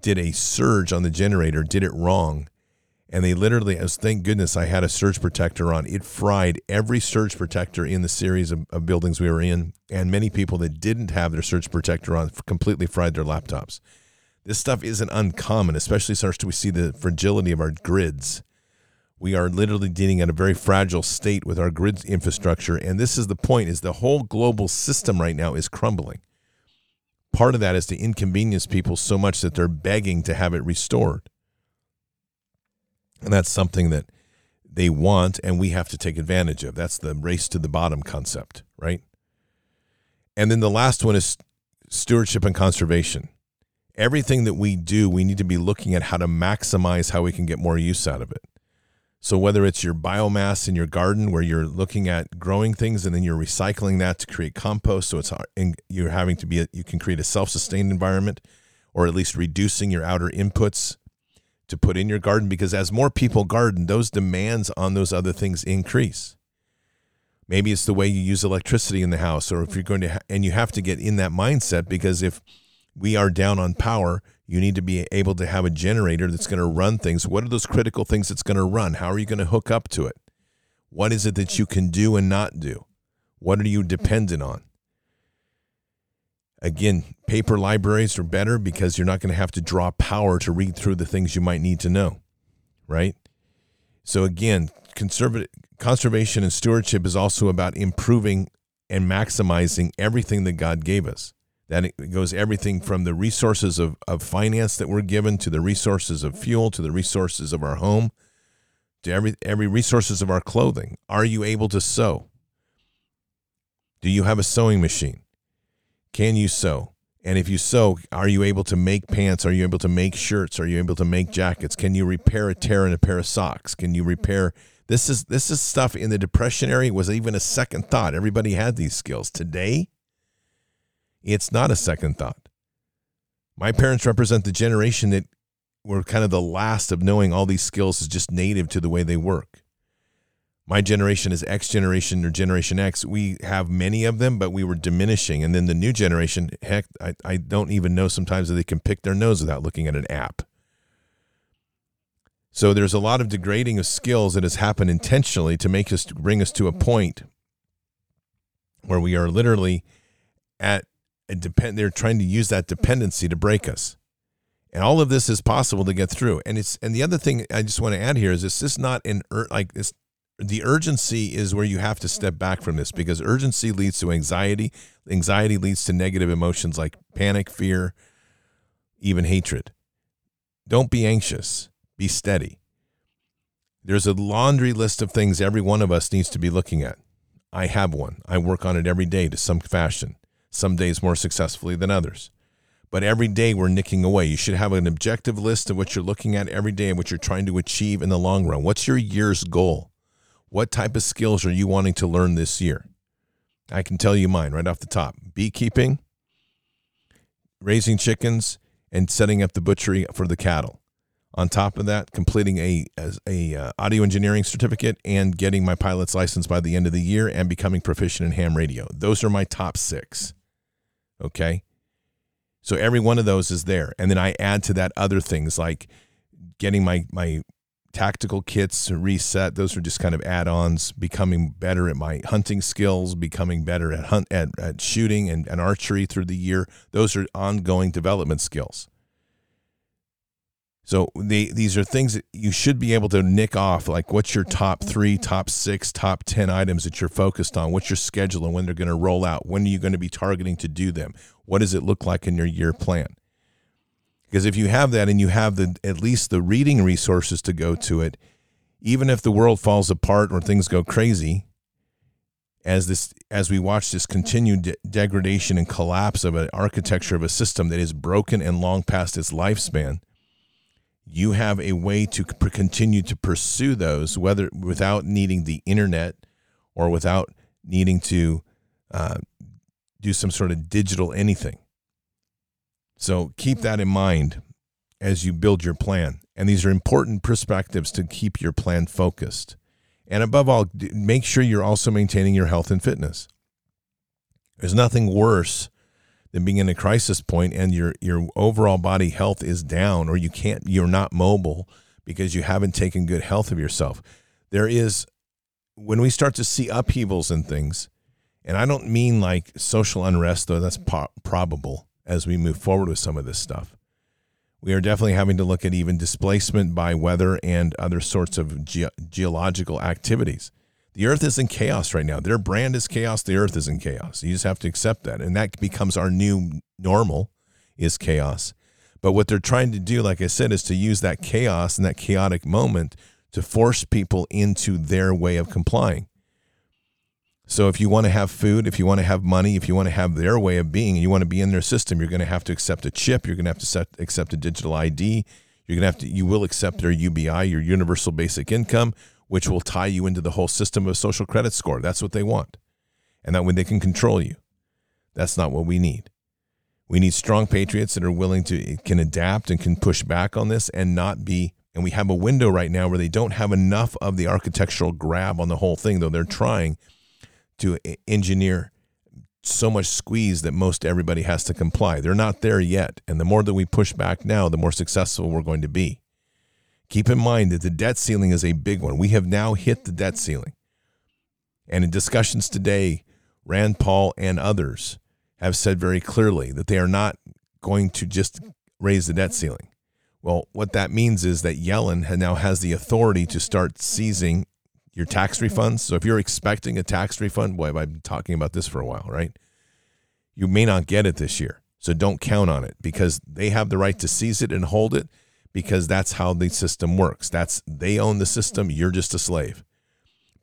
Speaker 1: did a surge on the generator, did it wrong and they literally, as thank goodness I had a surge protector on. It fried every surge protector in the series of, of, buildings we were in, and many people that didn't have their surge protector on completely fried their laptops. This stuff isn't uncommon, especially to we see the fragility of our grids. We are literally dealing at a very fragile state with our grid infrastructure, and this is the point: is the whole global system right now is crumbling. Part of that is to inconvenience people so much that they're begging to have it restored. And that's something that they want and we have to take advantage of. That's the race to the bottom concept, right? And then the last one is stewardship and conservation. Everything that we do, we need to be looking at how to maximize how we can get more use out of it. So whether it's your biomass in your garden where you're looking at growing things and then you're recycling that to create compost so it's and you're having to be a, you can create a self-sustained environment or at least reducing your outer inputs to put in your garden because as more people garden, those demands on those other things increase. Maybe it's the way you use electricity in the house, or if you're going to, ha- and you have to get in that mindset because if we are down on power, you need to be able to have a generator that's going to run things. What are those critical things that's going to run? How are you going to hook up to it? What is it that you can do and not do? What are you dependent on? Again, paper libraries are better because you're not going to have to draw power to read through the things you might need to know, right? So again, conservative conservation and stewardship is also about improving and maximizing everything that God gave us. That it goes everything from the resources of, of finance that we're given to the resources of fuel to the resources of our home to every every resources of our clothing. Are you able to sew? Do you have a sewing machine? Can you sew? And if you sew, are you able to make pants? Are you able to make shirts? Are you able to make jackets? Can you repair a tear in a pair of socks? Can you repair this is this is stuff in the depression area was even a second thought. Everybody had these skills. Today, it's not a second thought. My parents represent the generation that were kind of the last of knowing all these skills is just native to the way they work my generation is X generation or Generation X. We have many of them, but we were diminishing. And then the new generation, heck, I, I don't even know sometimes that they can pick their nose without looking at an app. So there's a lot of degrading of skills that has happened intentionally to make us to bring us to a point where we are literally at a depend. They're trying to use that dependency to break us, and all of this is possible to get through. And it's and the other thing I just want to add here is this: is not an like this the urgency is where you have to step back from this because urgency leads to anxiety. Anxiety leads to negative emotions like panic, fear, even hatred. Don't be anxious, be steady. There's a laundry list of things every one of us needs to be looking at. I have one. I work on it every day to some fashion, some days more successfully than others. but every day we're nicking away. You should have an objective list of what you're looking at every day and what you're trying to achieve in the long run. What's your year's goal? What type of skills are you wanting to learn this year? I can tell you mine right off the top beekeeping, raising chickens, and setting up the butchery for the cattle. On top of that, completing a, a, a uh, audio engineering certificate and getting my pilot's license by the end of the year and becoming proficient in ham radio. Those are my top six. Okay. So every one of those is there. And then I add to that other things like getting my, my tactical kits reset. Those are just kind of add-ons, becoming better at my hunting skills, becoming better at hunt at, at shooting and, and archery through the year. Those are ongoing development skills. So they, these are things that you should be able to nick off. Like, what's your top three, top six, top 10 items that you're focused on? What's your schedule and when they're going to roll out? When are you going to be targeting to do them? What does it look like in your year plan? Because if you have that and you have the at least the reading resources to go to it, even if the world falls apart or things go crazy, as this as we watch this continued de- degradation and collapse of an architecture of a system that is broken and long past its lifespan – you have a way to continue to pursue those, whether without needing the internet or without needing to uh, do some sort of digital anything. So keep that in mind as you build your plan. And these are important perspectives to keep your plan focused. And above all, make sure you're also maintaining your health and fitness. There's nothing worse than being in a crisis point and your your overall body health is down or you can't you're not mobile because you haven't taken good health of yourself. There is when we start to see upheavals and things, and I don't mean like social unrest though that's po- probable as we move forward with some of this stuff. We are definitely having to look at even displacement by weather and other sorts of ge- geological activities. The earth is in chaos right now. Their brand is chaos. The earth is in chaos. You just have to accept that. And that becomes our new normal is chaos. But what they're trying to do, like I said, is to use that chaos and that chaotic moment to force people into their way of complying. So if you want to have food, if you want to have money, if you want to have their way of being, and you want to be in their system, you're going to have to accept a chip. You're going to have to accept a digital ID. You're going to have to. You will accept their UBI, your universal basic income, which will tie you into the whole system of social credit score. That's what they want. And that way they can control you. That's not what we need. We need strong patriots that are willing to can adapt and can push back on this and not be and we have a window right now where they don't have enough of the architectural grab on the whole thing though they're trying to engineer so much squeeze that most everybody has to comply. They're not there yet and the more that we push back now the more successful we're going to be. Keep in mind that the debt ceiling is a big one. We have now hit the debt ceiling. And in discussions today, Rand Paul and others have said very clearly that they are not going to just raise the debt ceiling. Well, what that means is that Yellen now has the authority to start seizing your tax refunds. So if you're expecting a tax refund, boy, I've been talking about this for a while, right? You may not get it this year. So don't count on it because they have the right to seize it and hold it because that's how the system works. That's they own the system, you're just a slave.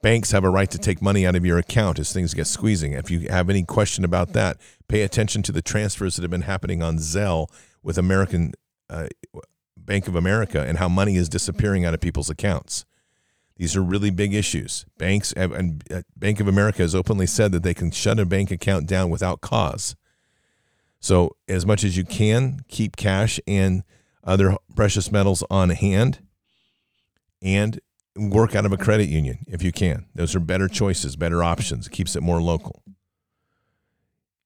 Speaker 1: Banks have a right to take money out of your account as things get squeezing. If you have any question about that, pay attention to the transfers that have been happening on Zelle with American uh, Bank of America and how money is disappearing out of people's accounts. These are really big issues. Banks have, and uh, Bank of America has openly said that they can shut a bank account down without cause. So, as much as you can, keep cash and other precious metals on hand, and work out of a credit union if you can. Those are better choices, better options. It keeps it more local.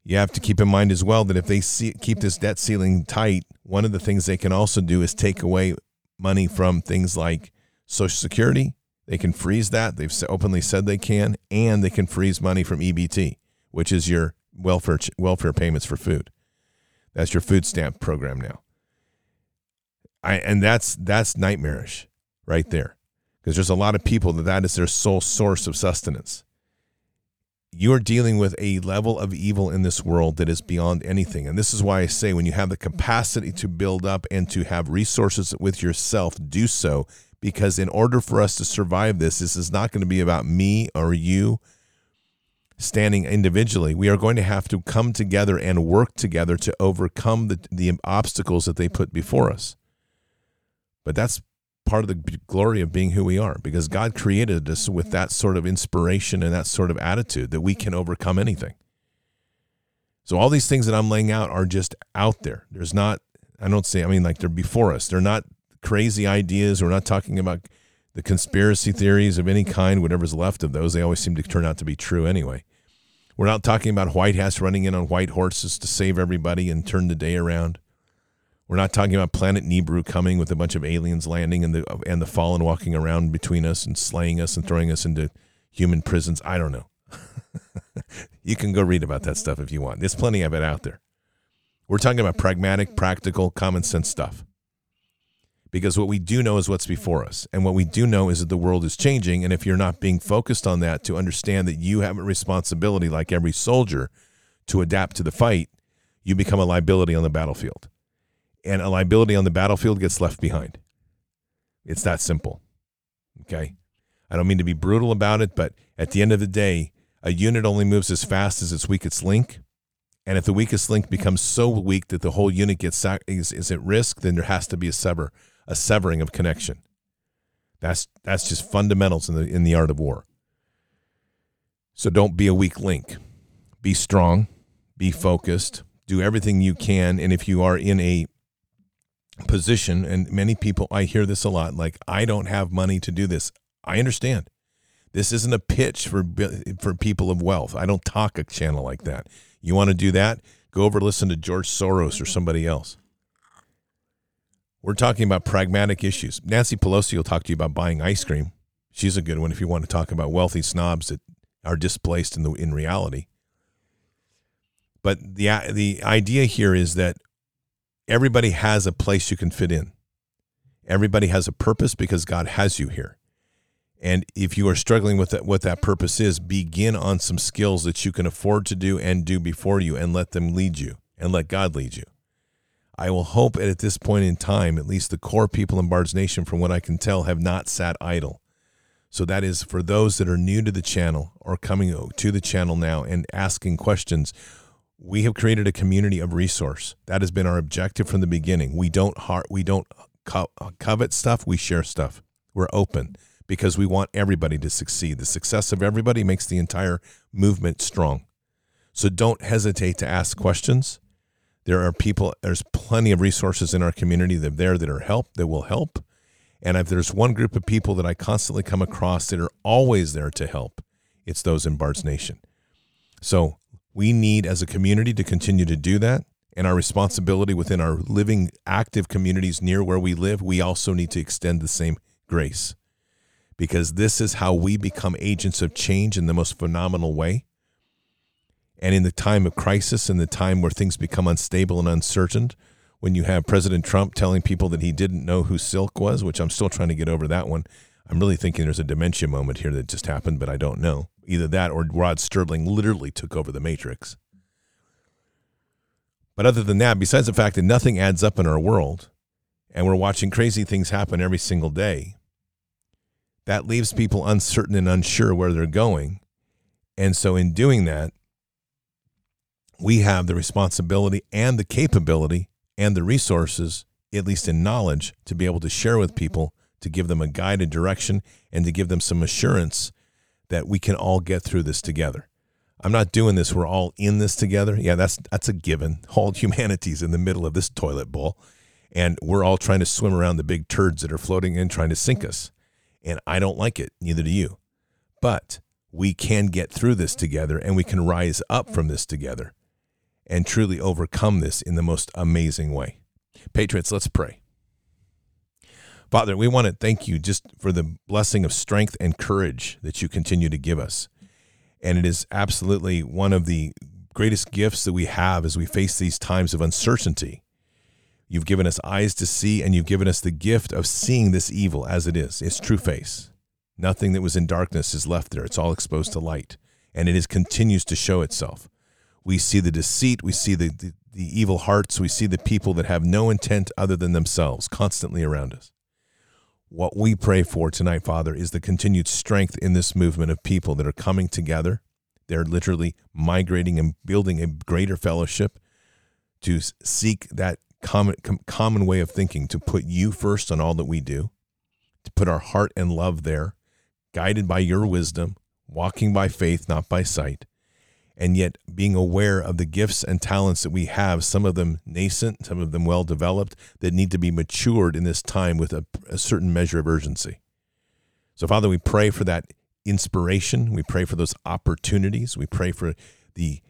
Speaker 1: You have to keep in mind as well that if they see, keep this debt ceiling tight, one of the things they can also do is take away money from things like Social Security. They can freeze that. They've openly said they can, and they can freeze money from EBT, which is your welfare welfare payments for food. That's your food stamp program now. I, and that's that's nightmarish right there because there's a lot of people that that is their sole source of sustenance you're dealing with a level of evil in this world that is beyond anything and this is why i say when you have the capacity to build up and to have resources with yourself do so because in order for us to survive this this is not going to be about me or you standing individually. We are going to have to come together and work together to overcome the, the obstacles that they put before us. But that's part of the glory of being who we are because God created us with that sort of inspiration and that sort of attitude that we can overcome anything. So all these things that I'm laying out are just out there. There's not I don't say I mean like they're before us. They're not crazy ideas. We're not talking about the conspiracy theories of any kind, whatever's left of those. They always seem to turn out to be true anyway. We're not talking about white hats running in on white horses to save everybody and turn the day around. We're not talking about Planet Nibiru coming with a bunch of aliens landing and the and the fallen walking around between us and slaying us and throwing us into human prisons. I don't know. you can go read about that stuff if you want. There's plenty of it out there. We're talking about pragmatic, practical, common sense stuff. Because what we do know is what's before us. And what we do know is that the world is changing. And if you're not being focused on that to understand that you have a responsibility, like every soldier, to adapt to the fight, you become a liability on the battlefield and a liability on the battlefield gets left behind. It's that simple. Okay. I don't mean to be brutal about it, but at the end of the day, a unit only moves as fast as its weakest link. And if the weakest link becomes so weak that the whole unit gets is, is at risk, then there has to be a sever, a severing of connection. That's that's just fundamentals in the in the art of war. So don't be a weak link. Be strong, be focused, do everything you can, and if you are in a position and many people I hear this a lot like I don't have money to do this. I understand. This isn't a pitch for for people of wealth. I don't talk a channel like that. You want to do that? Go over listen to George Soros or somebody else. We're talking about pragmatic issues. Nancy Pelosi will talk to you about buying ice cream. She's a good one if you want to talk about wealthy snobs that are displaced in the in reality. But the the idea here is that everybody has a place you can fit in. Everybody has a purpose because God has you here. And if you are struggling with that, what that purpose is, begin on some skills that you can afford to do and do before you and let them lead you and let God lead you. I will hope at this point in time, at least the core people in Bard's Nation, from what I can tell, have not sat idle. So that is for those that are new to the channel or coming to the channel now and asking questions we have created a community of resource. That has been our objective from the beginning. We don't heart, we don't co- covet stuff. We share stuff. We're open because we want everybody to succeed. The success of everybody makes the entire movement strong. So don't hesitate to ask questions. There are people. There's plenty of resources in our community that are there that are help that will help. And if there's one group of people that I constantly come across that are always there to help, it's those in Bard's Nation. So we need as a community to continue to do that. And our responsibility within our living active communities near where we live, we also need to extend the same grace because this is how we become agents of change in the most phenomenal way. And in the time of crisis, in the time where things become unstable and uncertain, when you have President Trump telling people that he didn't know who Silk was, which I'm still trying to get over that one. I'm really thinking there's a dementia moment here that just happened, but I don't know. Either that or Rod Serling literally took over the Matrix. But other than that, besides the fact that nothing adds up in our world and we're watching crazy things happen every single day, that leaves people uncertain and unsure where they're going. And so, in doing that, we have the responsibility and the capability and the resources, at least in knowledge, to be able to share with people, to give them a guided direction, and to give them some assurance that we can all get through this together. I'm not doing this. We're all in this together. Yeah, that's that's a given. All humanity's in the middle of this toilet bowl, and we're all trying to swim around the big turds that are floating in, trying to sink us. And I don't like it. Neither do you. But we can get through this together, and we can rise up from this together, and truly overcome this in the most amazing way. Patriots, let's pray. Father, we want to thank you just for the blessing of strength and courage that you continue to give us. And it is absolutely one of the greatest gifts that we have as we face these times of uncertainty. You've given us eyes to see, and you've given us the gift of seeing this evil as it is, its true face. Nothing that was in darkness is left there. It's all exposed to light, and it is continues to show itself. We see the deceit, we see the, the, the evil hearts, we see the people that have no intent other than themselves constantly around us. What we pray for tonight, Father, is the continued strength in this movement of people that are coming together. They're literally migrating and building a greater fellowship to seek that common common way of thinking to put you first on all that we do, to put our heart and love there, guided by your wisdom, walking by faith, not by sight, and yet being aware of the gifts and talents that we have, some of them nascent, some of them well developed, that need to be matured in this time with a, a certain measure of urgency. So, Father, we pray for that inspiration. We pray for those opportunities. We pray for the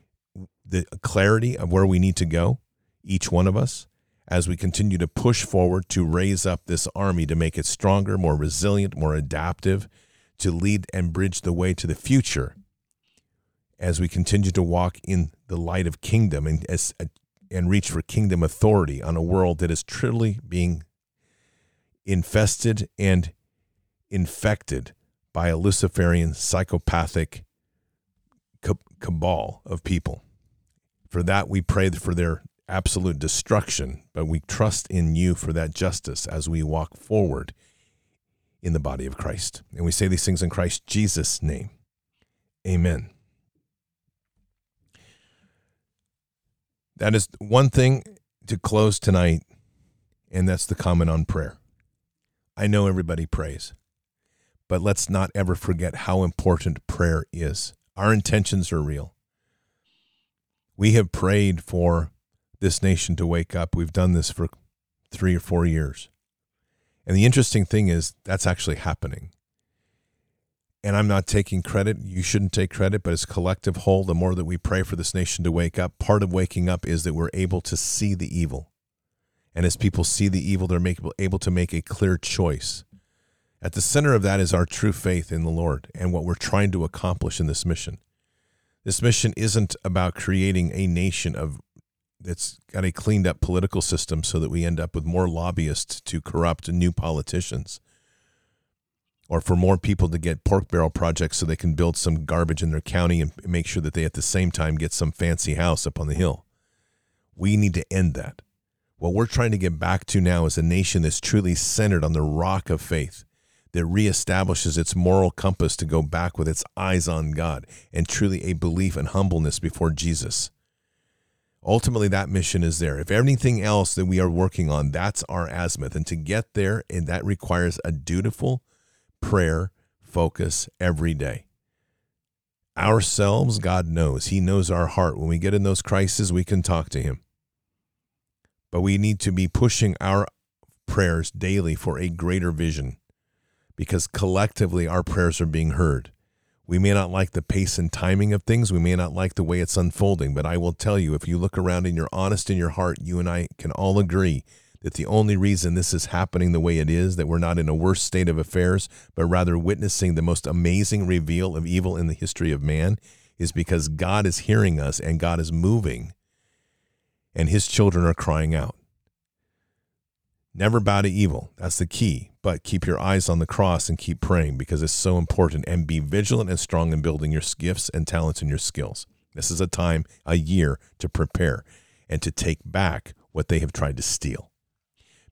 Speaker 1: the clarity of where we need to go, each one of us, as we continue to push forward to raise up this army to make it stronger, more resilient, more adaptive, to lead and bridge the way to the future as we continue to walk in the light of kingdom and as and reach for kingdom authority on a world that is truly being infested and infected by a Luciferian psychopathic cabal of people. For that, we pray for their absolute destruction, but we trust in you for that justice as we walk forward in the body of Christ. And we say these things in Christ Jesus' name. Amen. That is one thing to close tonight, and that's the comment on prayer. I know everybody prays, but let's not ever forget how important prayer is. Our intentions are real. We have prayed for this nation to wake up. We've done this for three or four years. And the interesting thing is, that's actually happening and I'm not taking credit. You shouldn't take credit, but as collective whole, the more that we pray for this nation to wake up, part of waking up is that we're able to see the evil. And as people see the evil, they're make, able to make a clear choice. At the center of that is our true faith in the Lord and what we're trying to accomplish in this mission. This mission isn't about creating a nation of that's got a cleaned up political system so that we end up with more lobbyists to corrupt new politicians or for more people to get pork barrel projects so they can build some garbage in their county and make sure that they at the same time get some fancy house up on the hill. We need to end that. What we're trying to get back to now is a nation that's truly centered on the rock of faith that reestablishes its moral compass to go back with its eyes on God and truly a belief and humbleness before Jesus. Ultimately, that mission is there. If anything else that we are working on, that's our azimuth. And to get there, and that requires a dutiful, prayer focus every day. Ourselves, God knows. He knows our heart. When we get in those crises, we can talk to Him. But we need to be pushing our prayers daily for a greater vision because collectively our prayers are being heard. We may not like the pace and timing of things. We may not like the way it's unfolding, but I will tell you if you look around and you're honest in your heart, you and I can all agree that the only reason this is happening the way it is, that we're not in a worse state of affairs, but rather witnessing the most amazing reveal of evil in the history of man, is because God is hearing us and God is moving, and his children are crying out. Never bow to evil. That's the key. But keep your eyes on the cross and keep praying because it's so important. And be vigilant and strong in building your gifts and talents and your skills. This is a time, a year to prepare and to take back what they have tried to steal.